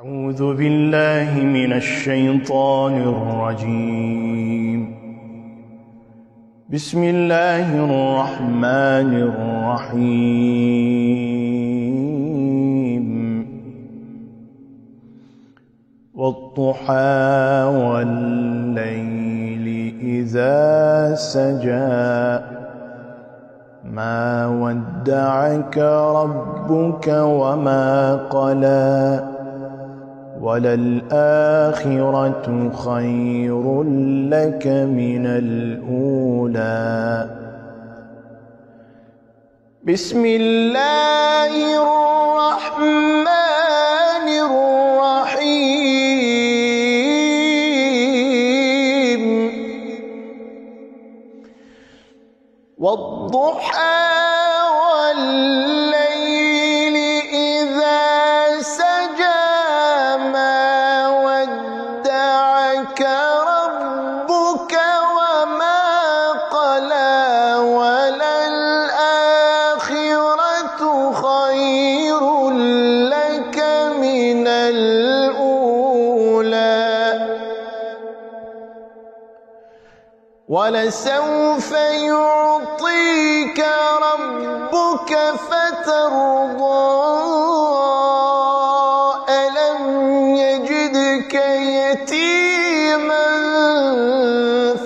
أعوذ بالله من الشيطان الرجيم. بسم الله الرحمن الرحيم. والضحى والليل إذا سجى. ما ودعك ربك وما قلى. وللآخرة خير لك من الأولى. بسم الله الرحمن الرحيم. والضحى والليل الأولى. ولسوف يعطيك ربك فترضى. ألم يجدك يتيما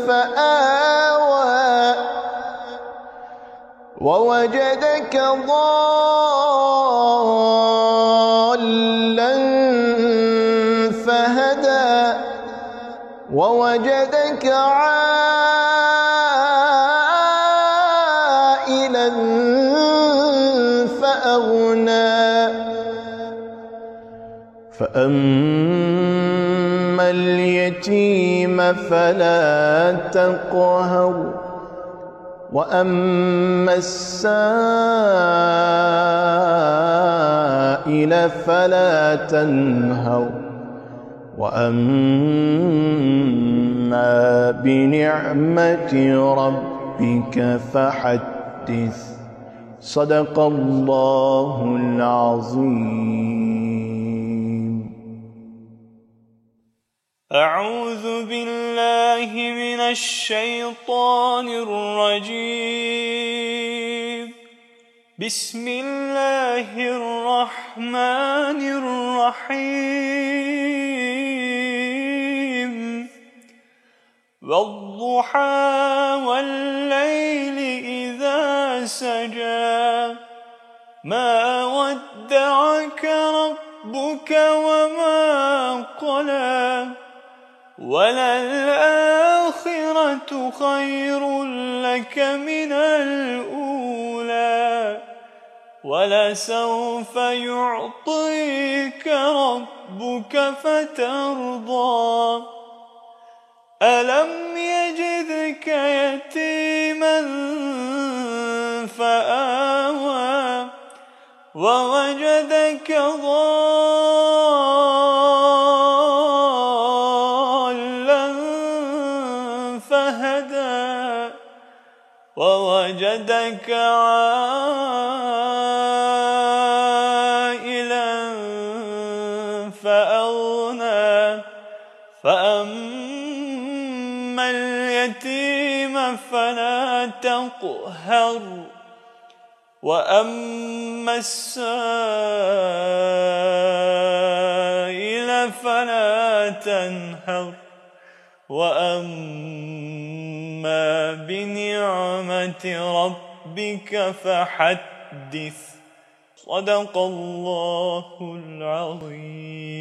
فآوى. ووجدك ضالا. ووجدك عائلا فأغنى. فأما اليتيم فلا تقهر وأما السائل فلا تنهر. وأما بنعمة ربك فحدث. صدق الله العظيم. أعوذ بالله من الشيطان الرجيم. بسم الله الرحمن الرحيم. والضحى والليل إذا سجى. ما ودعك ربك وما قلى. وللآخرة خير لك من الأولى. ولسوف يعطيك ربك فترضى. ووجدك ضالا فهدى ووجدك عائلا فأغنى. فأما اليتيم فلا تقهر. وأما السائل فلا تنهر وأما بنعمة ربك فحدث صدق الله العظيم